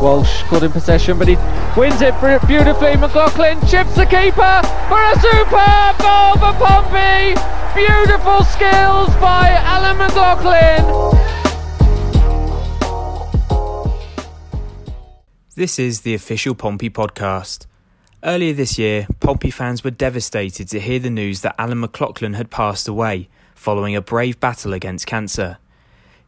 Walsh caught in possession, but he wins it beautifully. McLoughlin chips the keeper for a superb goal for Pompey. Beautiful skills by Alan McLoughlin. This is the official Pompey podcast. Earlier this year, Pompey fans were devastated to hear the news that Alan McLoughlin had passed away following a brave battle against cancer.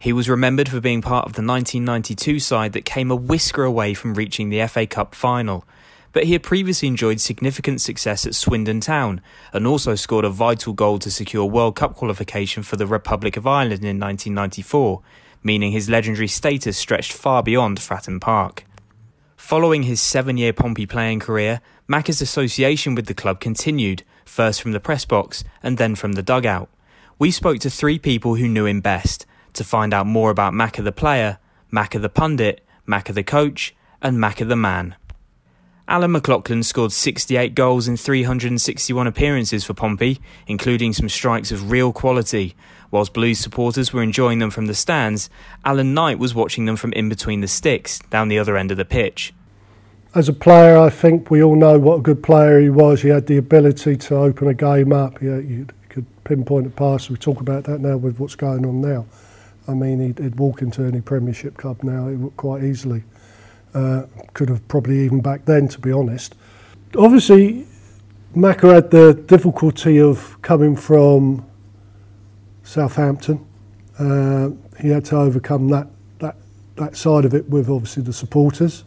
He was remembered for being part of the 1992 side that came a whisker away from reaching the FA Cup final, but he had previously enjoyed significant success at Swindon Town and also scored a vital goal to secure World Cup qualification for the Republic of Ireland in 1994, meaning his legendary status stretched far beyond Fratton Park. Following his seven year Pompey playing career, Macca's association with the club continued, first from the press box and then from the dugout. We spoke to three people who knew him best to find out more about Macca the player, Macca the pundit, Macca the coach, and Macca the man. Alan McLoughlin scored 68 goals in 361 appearances for Pompey, including some strikes of real quality. Whilst Blues supporters were enjoying them from the stands, Alan Knight was watching them from in between the sticks, down the other end of the pitch. As a player, I think we all know what a good player he was. He had the ability to open a game up. He, could pinpoint a pass. We talk about that now with what's going on now. I mean, he'd, he'd walk into any Premiership club now quite easily. Uh, could have probably even back then, to be honest. Obviously, Macca had the difficulty of coming from Southampton. Uh, he had to overcome that, that, that side of it with obviously the supporters.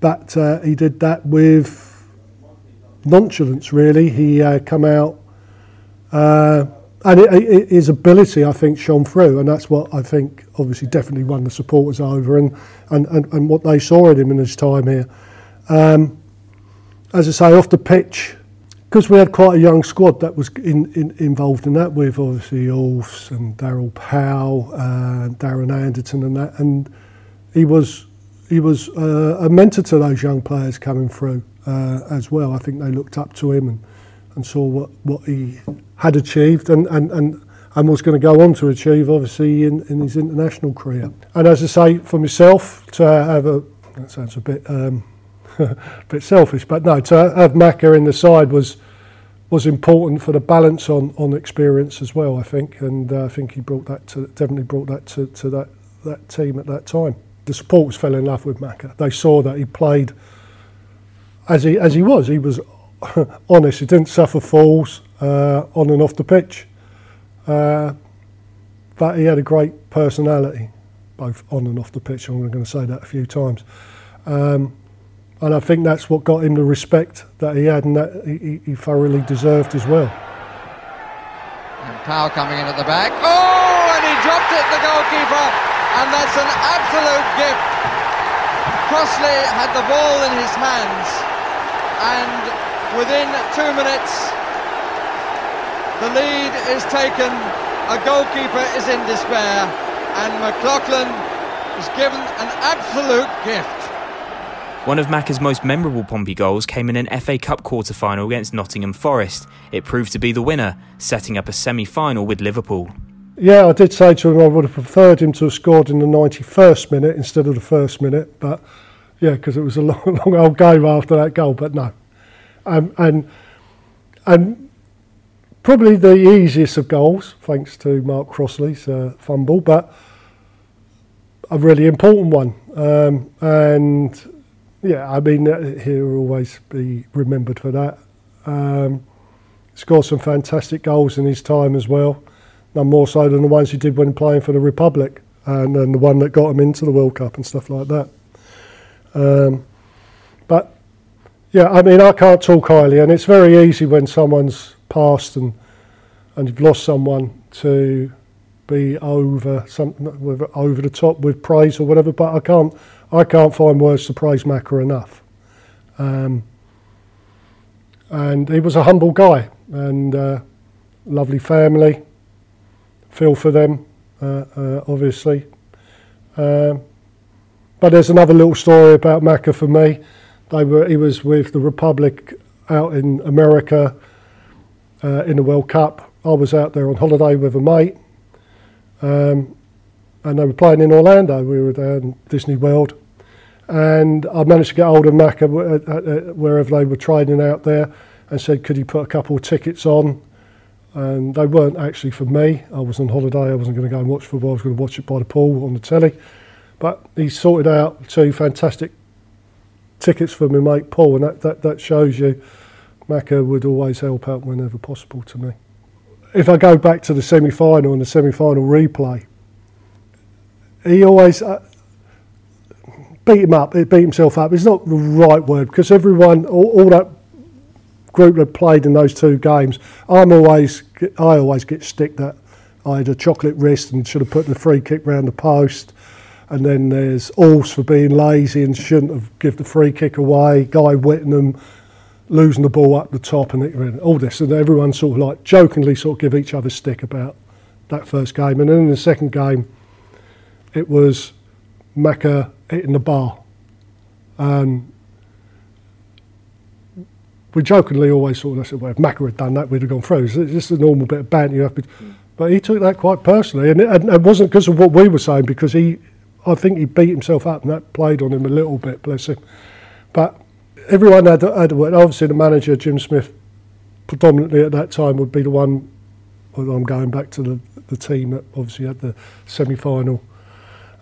But uh, he did that with nonchalance, really. He uh, come out uh, and it, it, his ability, I think, shone through, and that's what I think obviously definitely won the supporters over, and and, and, and what they saw in him in his time here. Um, as I say, off the pitch, because we had quite a young squad that was in, in, involved in that, with obviously Ulfs and Daryl Powell, uh, Darren Anderton, and that, and he was he was uh, a mentor to those young players coming through uh, as well. I think they looked up to him and, and saw what, what he had achieved and, and, and, and was going to go on to achieve, obviously, in, in his international career. And as I say, for myself, to have a, that sounds a bit, um, a bit selfish, but no, to have Macca in the side was was important for the balance on, on experience as well, I think. And uh, I think he brought that to, definitely brought that to, to that, that team at that time. The supporters fell in love with Macca. They saw that he played as he, as he was. He was honest, he didn't suffer falls uh, on and off the pitch. Uh, but he had a great personality, both on and off the pitch. I'm going to say that a few times. Um, and I think that's what got him the respect that he had and that he, he thoroughly deserved as well. And Powell coming in at the back. Oh, and he dropped it, the goalkeeper. And that's an absolute gift. Crossley had the ball in his hands. And within two minutes, the lead is taken. A goalkeeper is in despair. And McLoughlin is given an absolute gift. One of Macca's most memorable Pompey goals came in an FA Cup quarter final against Nottingham Forest. It proved to be the winner, setting up a semi final with Liverpool. Yeah, I did say to him I would have preferred him to have scored in the 91st minute instead of the first minute, but yeah, because it was a long, long old game after that goal, but no. Um, and and Probably the easiest of goals, thanks to Mark Crossley's uh, fumble, but a really important one. Um, and yeah, I mean, uh, he'll always be remembered for that. Um, scored some fantastic goals in his time as well, none more so than the ones he did when playing for the Republic, and, the one that got him into the World Cup and stuff like that. Um, but yeah, I mean, I can't talk highly, and it's very easy when someone's passed and and you've lost someone to be over something over the top with praise or whatever. But I can't I can't find words to praise Macca enough. Um, and he was a humble guy and uh, lovely family. Feel for them, uh, uh, obviously. Um, but there's another little story about Macca for me. They were he was with the Republic out in America uh, in the World Cup. I was out there on holiday with a mate, um, and they were playing in Orlando. We were in Disney World, And I managed to get hold of Macca wherever they were training out there and said, could you put a couple of tickets on? And they weren't actually for me. I was on holiday. I wasn't going to go and watch football. I was going to watch it by the pool on the telly. But he sorted out two fantastic tickets for my mate Paul, and that, that, that shows you Macca would always help out whenever possible to me. If I go back to the semi final and the semi final replay, he always uh, beat him up, beat himself up. It's not the right word because everyone, all, all that group that played in those two games, I'm always, I always get stick that I had a chocolate wrist and should have put the free kick round the post. And then there's Alls for being lazy and shouldn't have give the free kick away. Guy Whittingham losing the ball up the top and all this. And everyone sort of like jokingly sort of give each other stick about that first game. And then in the second game, it was Macca hitting the bar. Um, we jokingly always sort of said, well, if Macca had done that, we'd have gone through. It's just a normal bit of banter you have. To, but he took that quite personally, and it, and it wasn't because of what we were saying, because he, I think he beat himself up, and that played on him a little bit, bless him. But everyone had, had a word. Obviously, the manager, Jim Smith, predominantly at that time would be the one. I'm going back to the, the team that obviously had the semi final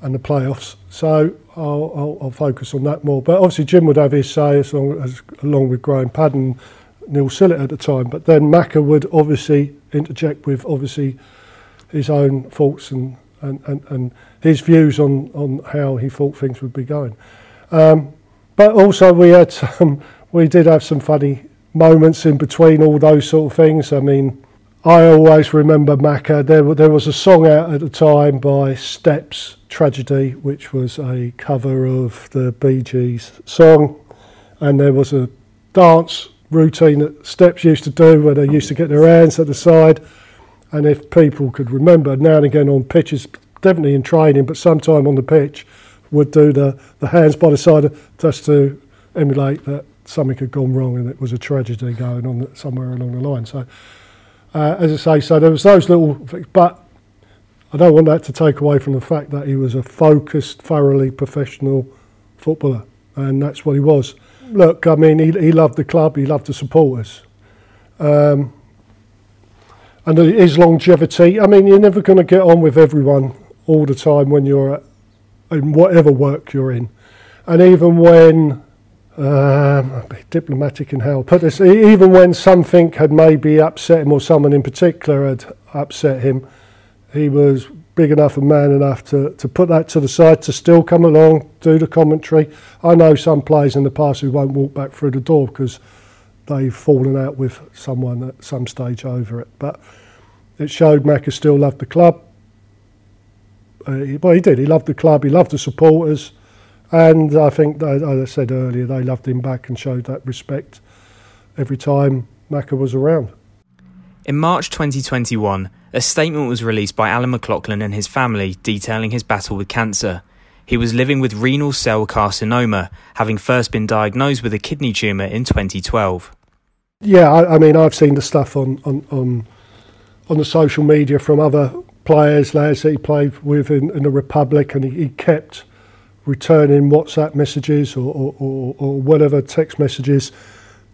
and the playoffs. So I'll, I'll, I'll, focus on that more. But obviously, Jim would have his say as long as, along with Graham Paddon, Neil Sillett at the time. But then Macca would obviously interject with obviously his own thoughts and, and, and, and his views on, on how he thought things would be going. Um, but also we had some, we did have some funny moments in between all those sort of things. I mean, I always remember Macca. There, there was a song out at the time by Steps, Tragedy, which was a cover of the Bee Gees song. And there was a dance routine that Steps used to do where they used to get their hands at the side. And if people could remember, now and again on pitches, definitely in training, but sometime on the pitch, would do the, the hands by the side just to emulate that something had gone wrong and it was a tragedy going on somewhere along the line. So, uh, as I say, so there was those little things, but I don't want that to take away from the fact that he was a focused, thoroughly professional footballer, and that's what he was. Look, I mean, he, he loved the club, he loved the supporters. Um, and his longevity, I mean, you're never going to get on with everyone all the time when you're at in whatever work you're in. And even when, um, diplomatic in how I put this, even when something had maybe upset him or someone in particular had upset him, he was big enough and man enough to, to put that to the side, to still come along, do the commentary. I know some players in the past who won't walk back through the door because they've fallen out with someone at some stage over it. But it showed Macca still loved the club, uh, he, well, he did. He loved the club. He loved the supporters, and I think, as I said earlier, they loved him back and showed that respect every time Macca was around. In March 2021, a statement was released by Alan McLoughlin and his family detailing his battle with cancer. He was living with renal cell carcinoma, having first been diagnosed with a kidney tumour in 2012. Yeah, I, I, mean, I've seen the stuff on, on, on, on the social media from other players, lads that he played with in, in the Republic, and he, he kept returning WhatsApp messages or, or, or, or whatever text messages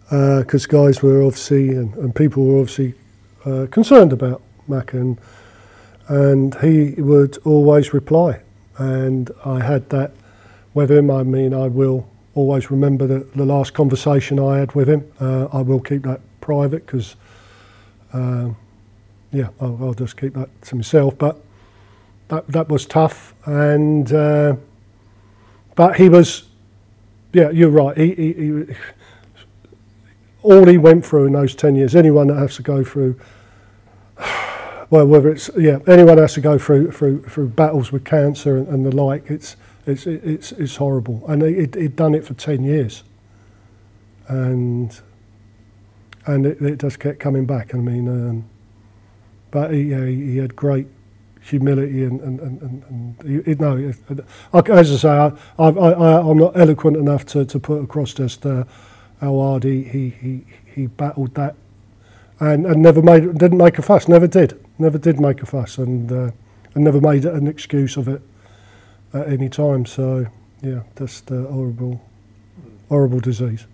because uh, guys were obviously and, and people were obviously uh, concerned about Mac and and he would always reply and I had that with him I mean I will always remember the, the last conversation I had with him uh, I will keep that private because um, yeah, I'll, I'll, just keep that to myself. But that that was tough, and uh, but he was, yeah, you're right. He, he, he, all he went through in those ten years. Anyone that has to go through, well, whether it's yeah, anyone has to go through through through battles with cancer and, and the like. It's it's it's it's horrible, and he it it done it for ten years, and and it, it just kept coming back. I mean. Um, but he, uh, he had great humility and, and, and, and, and he, no, as I say, I, I, I, I'm not eloquent enough to, to put across just uh, how hard he, he, he, he battled that and, and never made didn't make a fuss, never did, never did make a fuss and, uh, and never made an excuse of it at any time. So yeah, that's the horrible, horrible disease.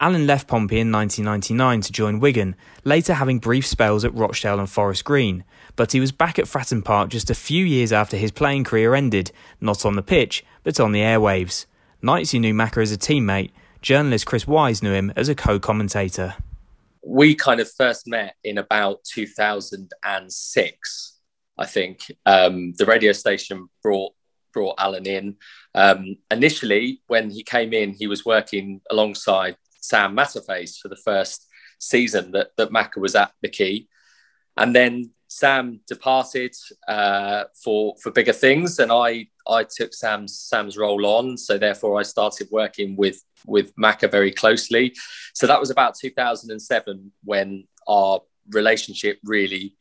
Alan left Pompey in 1999 to join Wigan, later having brief spells at Rochdale and Forest Green, but he was back at Fratton Park just a few years after his playing career ended, not on the pitch, but on the airwaves. Knightsey knew Macca as a teammate, journalist Chris Wise knew him as a co commentator. We kind of first met in about 2006, I think. Um, the radio station brought brought Alan in. Um, initially, when he came in, he was working alongside Sam Matterface for the first season that, that Macca was at the Quay. And then Sam departed uh, for for bigger things, and I I took Sam's Sam's role on. So therefore, I started working with with Macca very closely. So that was about 2007 when our relationship really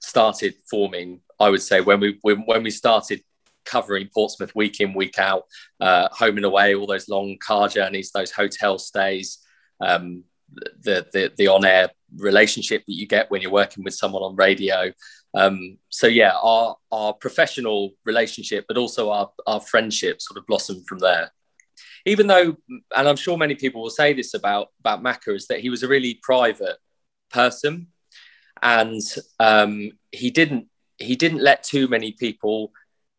started forming. I would say when we when, when we started covering Portsmouth week in week out, uh, home and away, all those long car journeys, those hotel stays. Um, the, the the on air relationship that you get when you're working with someone on radio. Um, so yeah, our our professional relationship, but also our our friendship, sort of blossomed from there. Even though, and I'm sure many people will say this about about Macca, is that he was a really private person, and um, he didn't he didn't let too many people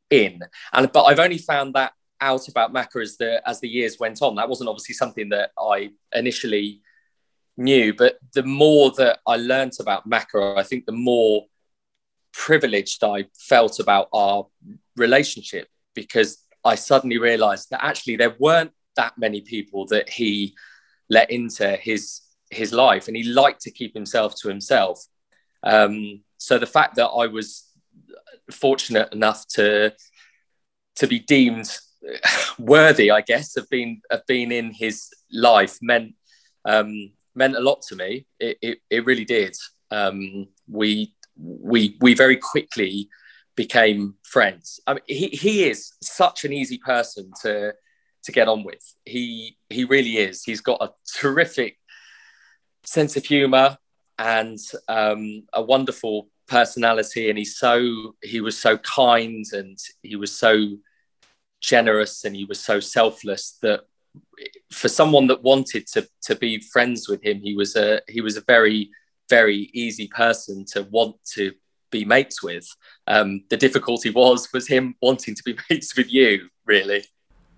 in. And but I've only found that out about Macca as the as the years went on. That wasn't obviously something that I initially knew, but the more that I learnt about Macca, I think the more privileged I felt about our relationship because I suddenly realized that actually there weren't that many people that he let into his his life and he liked to keep himself to himself. Um, so the fact that I was fortunate enough to to be deemed worthy I guess of being of being in his life meant um, meant a lot to me. It, it, it really did. Um, we we we very quickly became friends. I mean, he he is such an easy person to to get on with. He he really is. He's got a terrific sense of humour and um, a wonderful personality. And he's so he was so kind and he was so generous and he was so selfless that for someone that wanted to to be friends with him, he was a he was a very very easy person to want to be mates with. Um, the difficulty was was him wanting to be mates with you, really.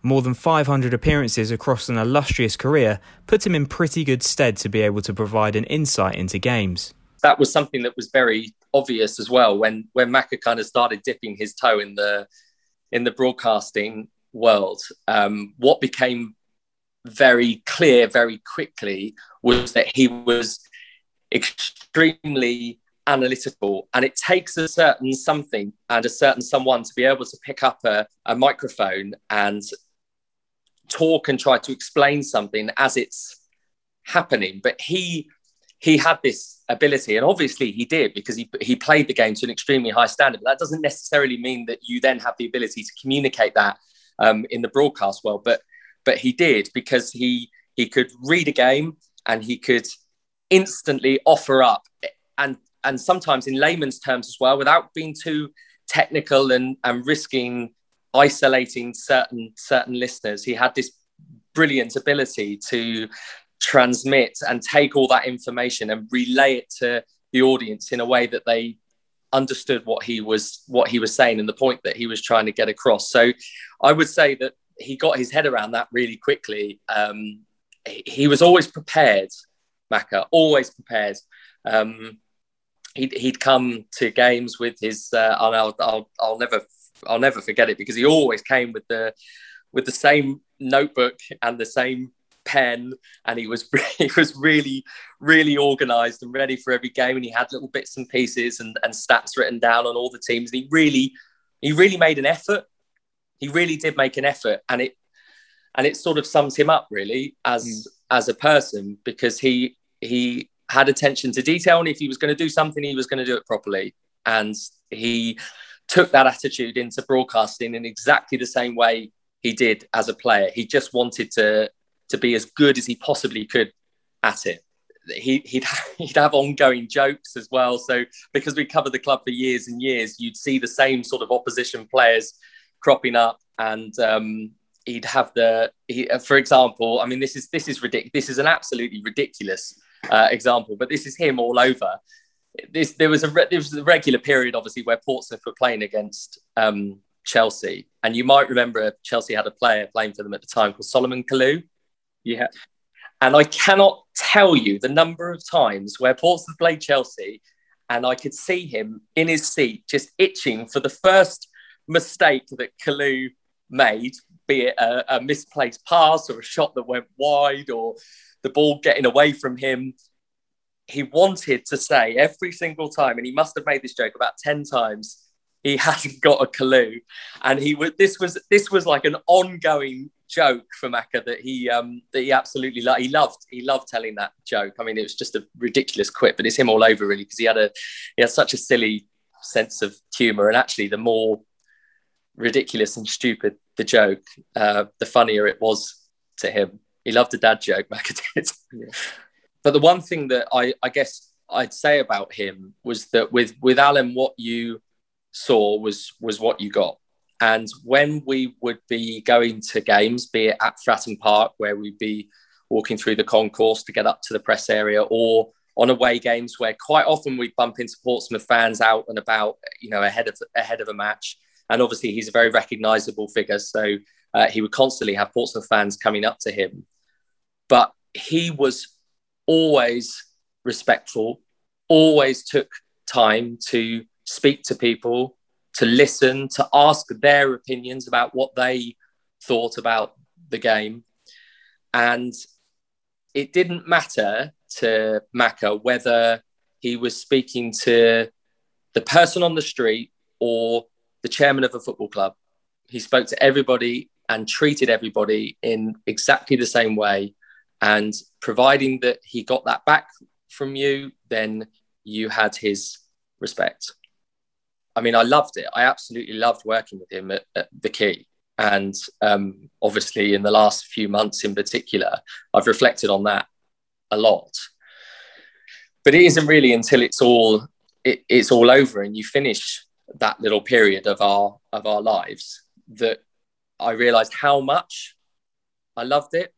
More than 500 appearances across an illustrious career put him in pretty good stead to be able to provide an insight into games. That was something that was very obvious as well when when Macca kind of started dipping his toe in the in the broadcasting world. Um, what became very clear very quickly was that he was extremely analytical and it takes a certain something and a certain someone to be able to pick up a, a microphone and talk and try to explain something as it's happening. But he he had this ability and obviously he did because he, he played the game to an extremely high standard. But that doesn't necessarily mean that you then have the ability to communicate that um, in the broadcast world but but he did because he he could read a game and he could instantly offer up. And and sometimes in layman's terms as well without being too technical and and risking isolating certain certain listeners he had this brilliant ability to transmit and take all that information and relay it to the audience in a way that they understood what he was what he was saying and the point that he was trying to get across. So i would say that he got his head around that really quickly. Um, he, he, was always prepared, Macca, always prepared. Um, he'd, he'd come to games with his, uh, and I'll, I'll, I'll never, I'll never forget it because he always came with the, with the same notebook and the same pen and he was he was really really organized and ready for every game and he had little bits and pieces and, and stats written down on all the teams and he really he really made an effort he really did make an effort, and it and it sort of sums him up really as mm. as a person because he he had attention to detail, and if he was going to do something, he was going to do it properly, and he took that attitude into broadcasting in exactly the same way he did as a player. He just wanted to to be as good as he possibly could at it. He, he'd, he'd have ongoing jokes as well. So because we covered the club for years and years, you'd see the same sort of opposition players cropping up and um, he'd have the he, uh, for example i mean this is this is ridiculous this is an absolutely ridiculous uh, example but this is him all over. This there was a re- there was a regular period obviously where portsmouth were playing against um, chelsea. And you might remember chelsea had a player playing for them at the time called solomon kalou. Yeah and i cannot tell you the number of times where portsmouth played chelsea and i could see him in his seat just itching for the first mistake that kalou made be it a, a misplaced pass or a shot that went wide or the ball getting away from him. He wanted to say every single time, and he must have made this joke about 10 times, he hadn't got a clue. And he would this was this was like an ongoing joke for Macca that he um that he absolutely loved. He loved he loved telling that joke. I mean, it was just a ridiculous quip, but it's him all over really because he had a he had such a silly sense of humor. And actually, the more ridiculous and stupid the joke, uh, the funnier it was to him. He loved a dad joke, Macca did. Yeah. But the one thing that I, I guess I'd say about him was that with with Alan, what you saw was was what you got. And when we would be going to games, be it at Fratton Park, where we'd be walking through the concourse to get up to the press area, or on away games where quite often we bump into Portsmouth fans out and about, you know, ahead of ahead of a match and obviously he's a very recognisable figure. So uh, he would constantly have Portsmouth fans coming up to him. But he was always respectful, always took time to speak to people, to listen, to ask their opinions about what they thought about the game. And it didn't matter to Macca whether he was speaking to the person on the street or the chairman of a football club. He spoke to everybody and treated everybody in exactly the same way. And providing that he got that back from you, then you had his respect. I mean, I loved it. I absolutely loved working with him at, at the Quay. And um, obviously, in the last few months in particular, I've reflected on that a lot. But it isn't really until it's all it, it's all over and you finish that little period of our of our lives that I realized how much I loved it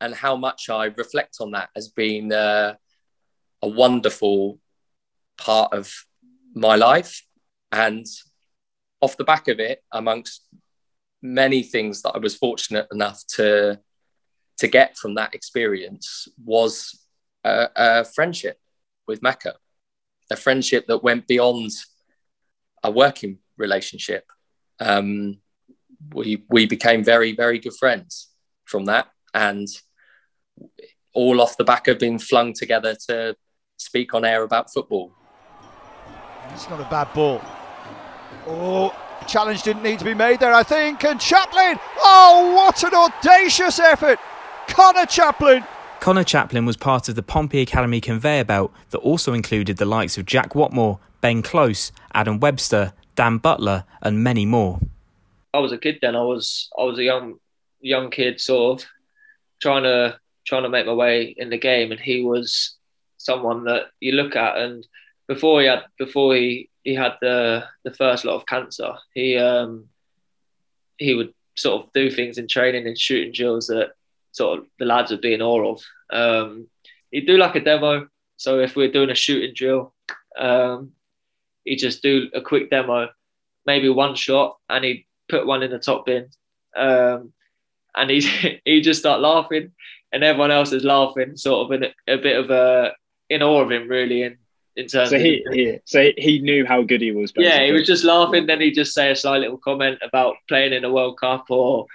and how much I reflect on that as being a wonderful part of my life. And off the back of it, amongst many things that I was fortunate enough to to get from that experience, was a, a friendship with Macca, a friendship that went beyond a working relationship. Um, we we became very very good friends from that, and all off the back of being flung together to speak on air about football. It's not a bad ball. Oh, challenge didn't need to be made there, I think. And Chaplin, oh, what an audacious effort! Conor Chaplin Conor Chaplin was part of the Pompey Academy conveyor belt that also included the likes of Jack Whatmough, Ben Close, Adam Webster, Dan Butler, and many more. I was a kid then. I was I was a young young kid, sort of trying to trying to make my way in the game, and he was someone that you look at. And before he had before he he had the the first lot of cancer, he um he would sort of do things in training and shooting drills that sort of the lads would be in awe of. Um, he'd do like a demo. So if we're doing a shooting drill, um, he'd just do a quick demo, maybe one shot, and he'd put one in the top bin. Um, and he he just start laughing, and everyone else is laughing, sort of in a, a bit of a in awe of him, really. And in terms, so he, he so he knew how good he was. Basically. Yeah, he was just laughing. Then he'd just say a slight little comment about playing in a World Cup or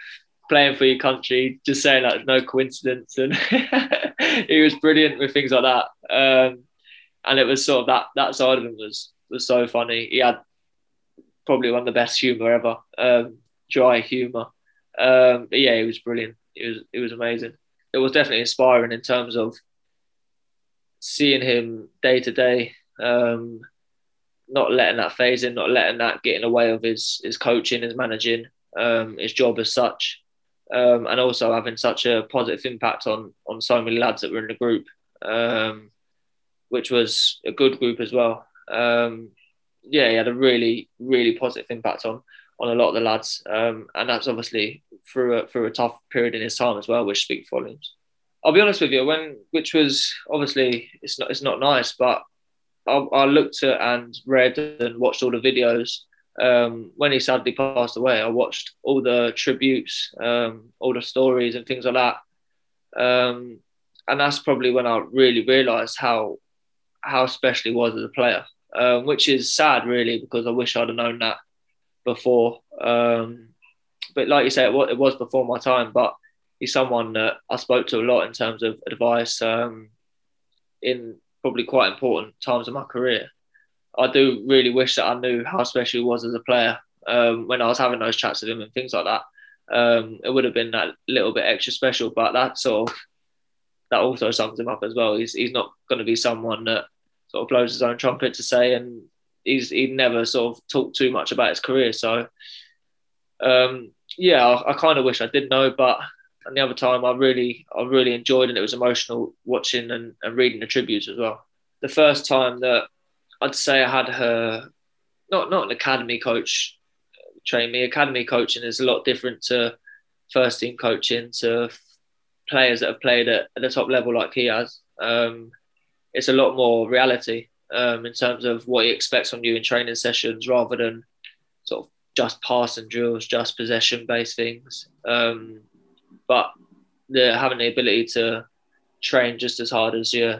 playing for your country. Just saying that no coincidence, and he was brilliant with things like that. Um, and it was sort of that that side of him was was so funny. He had probably one of the best humour ever, um, dry humour. Um, yeah, it was brilliant. It was it was amazing. It was definitely inspiring in terms of seeing him day to day, um, not letting that phase in, not letting that get in the way of his his coaching, his managing, um, his job as such, um, and also having such a positive impact on on so many lads that were in the group, um, which was a good group as well um, yeah, he had a really, really positive impact on on a lot of the lads, um, and that's obviously through a, through a tough period in his time as well, which speaks volumes. I'll be honest with you, when which was obviously it's not it's not nice, but I, I looked at and read and watched all the videos. Um, when he sadly passed away, I watched all the tributes, um, all the stories and things like that. Um, and that's probably when I really realised how how special he was as a player, um, which is sad really because I wish I'd have known that before. Um, but like you say, it was, it was, before my time. But he's someone that I spoke to a lot in terms of advice um, in probably quite important times of my career. I do really wish that I knew how special he was as a player um, when I was having those chats with him and things like that. Um, it would have been that little bit extra special, but that sort of that also sums him up as well. He's he's not going to be someone that sort of blows his own trumpet to say, and he's he never sort of talked too much about his career. So um, yeah, I, I kind of wish I did know, but and the other time I really I really enjoyed and it was emotional watching and, and reading the tributes as well. The first time that I'd say I had her not not an academy coach train me. Academy coaching is a lot different to first team coaching to players that have played at, at the top level like he has. Um, it's a lot more reality um, in terms of what he expects from you in training sessions rather than sort of just passing drills, just possession based things. Um, but the, having the ability to train just as hard as you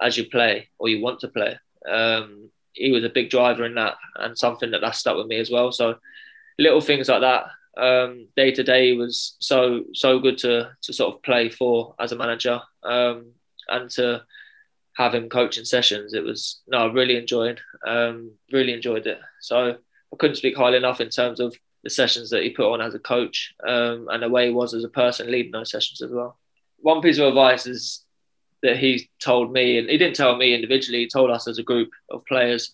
as you play or you want to play. Um, he was a big driver in that and something that that stuck with me as well. So little things like that um, day to day was so so good to to sort of play for as a manager um, and to have him coaching sessions. It was no, I really enjoyed um, really enjoyed it. So I couldn't speak highly enough in terms of the sessions that he put on as a coach um, and the way he was as a person leading those sessions as well. One piece of advice is that he told me, and he didn't tell me individually, he told us as a group of players.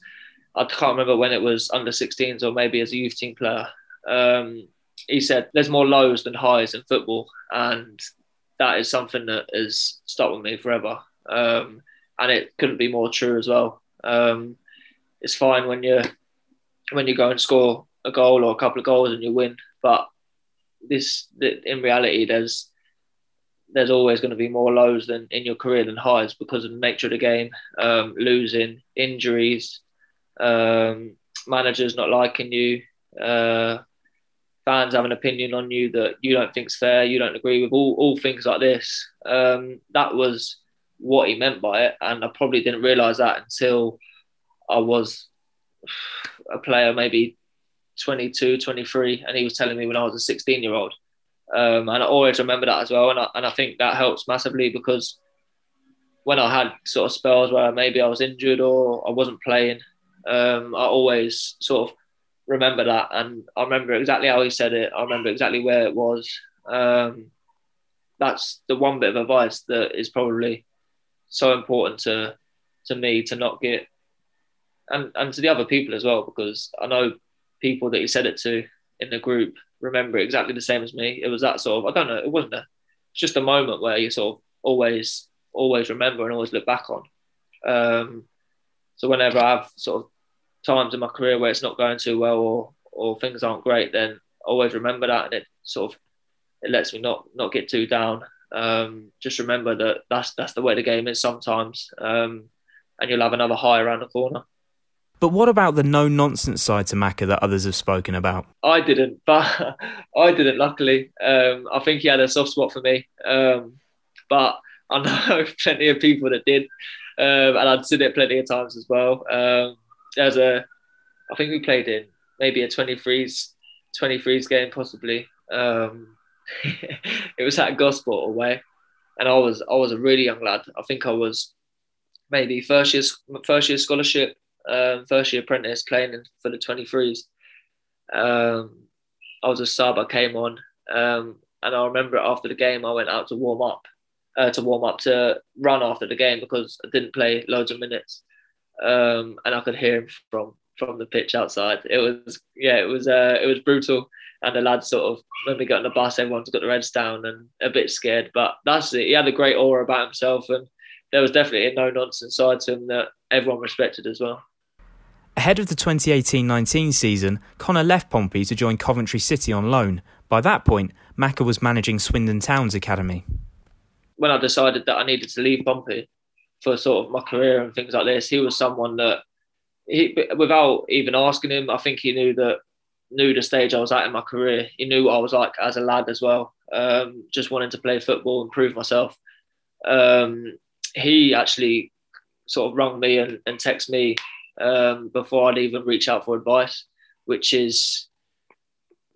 I can't remember when it was under 16s or maybe as a youth team player. Um, he said there's more lows than highs in football, and that is something that has stuck with me forever. Um, and it couldn't be more true as well. Um, it's fine when you when you go and score a goal or a couple of goals and you win, but this in reality there's there's always going to be more lows than in your career than highs because of the nature of the game, um, losing, injuries, um, managers not liking you, uh, fans have an opinion on you that you don't think's fair, you don't agree with, all, all things like this. Um, that was what he meant by it, and I probably didn't realise that until I was a player, maybe 22, 23, and he was telling me when I was a 16 year old. Um, and I always remember that as well, and I, and I think that helps massively because when I had sort of spells where maybe I was injured or I wasn't playing, um, I always sort of remember that, and I remember exactly how he said it. I remember exactly where it was. Um, that's the one bit of advice that is probably so important to to me to not get and and to the other people as well because I know people that he said it to in the group remember exactly the same as me. It was that sort of I don't know. It wasn't a it's just a moment where you sort of always always remember and always look back on. Um, so whenever I have sort of times in my career where it's not going too well or or things aren't great, then always remember that, and it sort of it lets me not not get too down. Um, just remember that that's that's the way the game is sometimes, um, and you'll have another high around the corner. But what about the no nonsense side to Macca that others have spoken about? I didn't, but I didn't. Luckily, um, I think he had a soft spot for me, um, but I know plenty of people that did, um, and I'd seen it plenty of times as well. Um, there's a, I think we played in maybe a 23s, 23s game possibly. Um, it was at Gosport away, and I was I was a really young lad. I think I was maybe first year first year scholarship, um, first year apprentice playing for the 23s. Um, I was a sub. I came on, um, and I remember after the game, I went out to warm up, uh, to warm up to run after the game because I didn't play loads of minutes, um, and I could hear him from from the pitch outside. It was yeah, it was uh, it was brutal and the lads sort of when we got on the bus, everyone's got the reds down and a bit scared. But that's it. He had a great aura about himself, and there was definitely a no nonsense side to him that everyone respected as well. Ahead of the 2018 19 season, Conor left Pompey to join Coventry City on loan. By that point, Macca was managing Swindon Town's academy. When I decided that I needed to leave Pompey for sort of my career and things like this, he was someone that, he, without even asking him, I think he knew that knew the stage I was at in my career. He knew what I was like as a lad as well. Um, just wanting to play football and prove myself. Um, he actually sort of rung me and, and texted me um, before I'd even reach out for advice, which is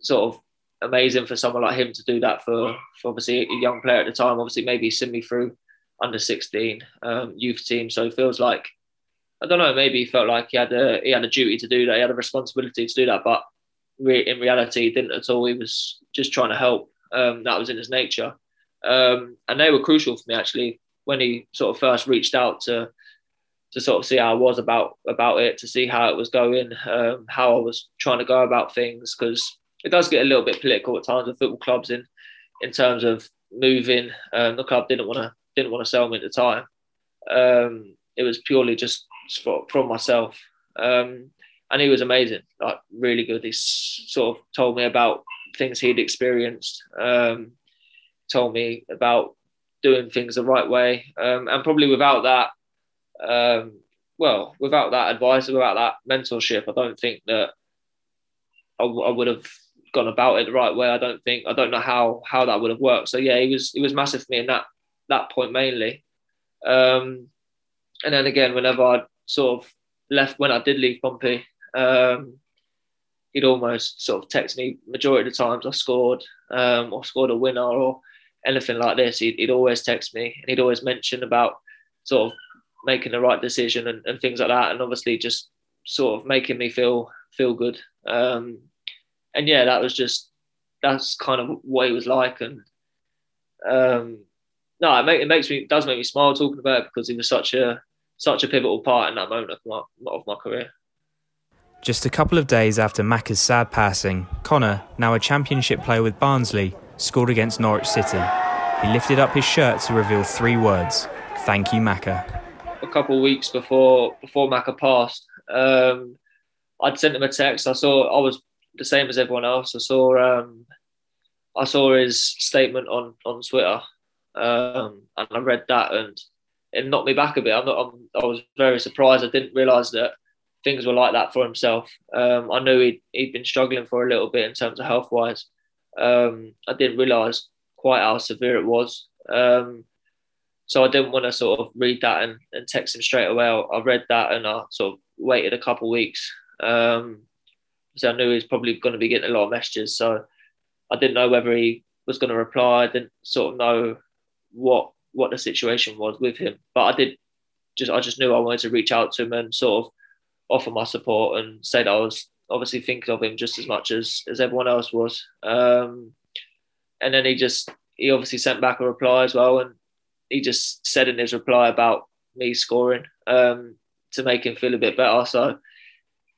sort of amazing for someone like him to do that for, for obviously a young player at the time. Obviously, maybe send me through under 16 um, youth team. So it feels like, I don't know, maybe he felt like he had a, he had a duty to do that. He had a responsibility to do that. But re- in reality, he didn't at all. He was just trying to help. Um, that was in his nature. Um, and they were crucial for me actually when he sort of first reached out to to sort of see how I was about about it, to see how it was going, um, how I was trying to go about things, because it does get a little bit political at times with football clubs in in terms of moving. Um, the club didn't want to didn't want to sell me at the time. Um, it was purely just for, from myself, um, and he was amazing, like really good. He sort of told me about things he'd experienced, um, told me about doing things the right way, um, and probably without that um, well, without that advice, without that mentorship, I don't think that I, I would have gone about it the right way. I don't think I don't know how how that would have worked. So yeah, he was he was massive for me in that that point mainly. Um, and then again, whenever I sort of left, when I did leave Pompey, um, he'd almost sort of text me majority of the times I scored um, or scored a winner or anything like this. He'd, he'd always text me and he'd always mention about sort of making the right decision and, and things like that, and obviously just sort of making me feel feel good. Um, and yeah, that was just that's kind of what he was like, and um, no, it, make, it makes me it does make me smile talking about it because he was such a such a pivotal part in that moment of my, of my career. Just a couple of days after Macca's sad passing, Conor, now a championship player with Barnsley, scored against Norwich City. He lifted up his shirt to reveal three words Thank you, Macca a couple of weeks before before Macca passed. Um, I'd sent him a text. I saw I was the same as everyone else. I saw um, I saw his statement on on Twitter, um, and I read that, and it knocked me back a bit. I'm not, I'm, i was very surprised. I didn't realise that things were like that for himself. Um, I knew he'd, he'd been struggling for a little bit in terms of health wise. Um, I didn't realise quite how severe it was. Um, so I didn't want to sort of read that and, and text him straight away. I, read that and I sort of waited a couple of weeks. Um, so I knew he was probably going to be getting a lot of messages. So I didn't know whether he was going to reply. I didn't sort of know what what the situation was with him. But I did just I just knew I wanted to reach out to him and sort of offer my support and say that I was obviously thinking of him just as much as as everyone else was. Um, and then he just he obviously sent back a reply as well and he just said in his reply about me scoring um, to make him feel a bit better. So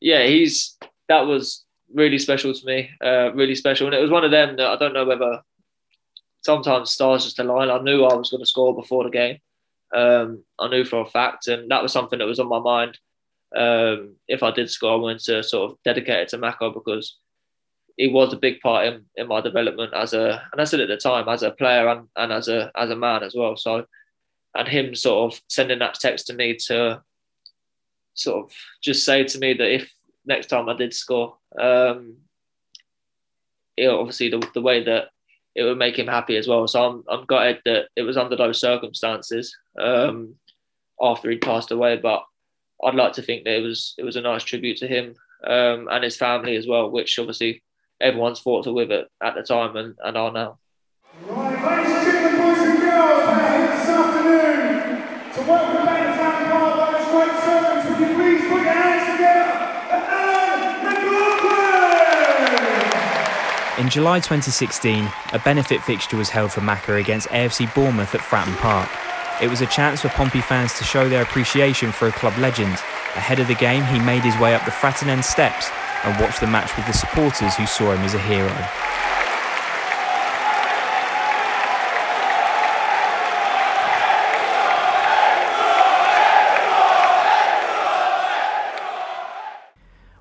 yeah, he's that was really special to me, uh, really special, and it was one of them that I don't know whether sometimes stars just align. I knew I was going to score before the game. Um, I knew for a fact, and that was something that was on my mind. Um, if I did score, I wanted to sort of dedicate it to Macca because he was a big part in, in my development as a and I said at the time as a player and, and as a as a man as well. So and him sort of sending that text to me to sort of just say to me that if next time I did score, um, it obviously the, the way that it would make him happy as well. So I'm I'm gutted that it was under those circumstances um, after he passed away, but I'd like to think that it was it was a nice tribute to him um, and his family as well, which obviously everyone's thoughts are with it at the time and, and are now. Right, ladies and gentlemen, boys and girls, this afternoon to welcome In July 2016, a benefit fixture was held for Macca against AFC Bournemouth at Fratton Park. It was a chance for Pompey fans to show their appreciation for a club legend. Ahead of the game, he made his way up the Fratton End steps and watched the match with the supporters who saw him as a hero.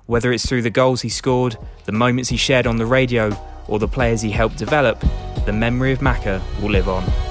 Whether it's through the goals he scored, the moments he shared on the radio, or the players he helped develop, the memory of Macca will live on.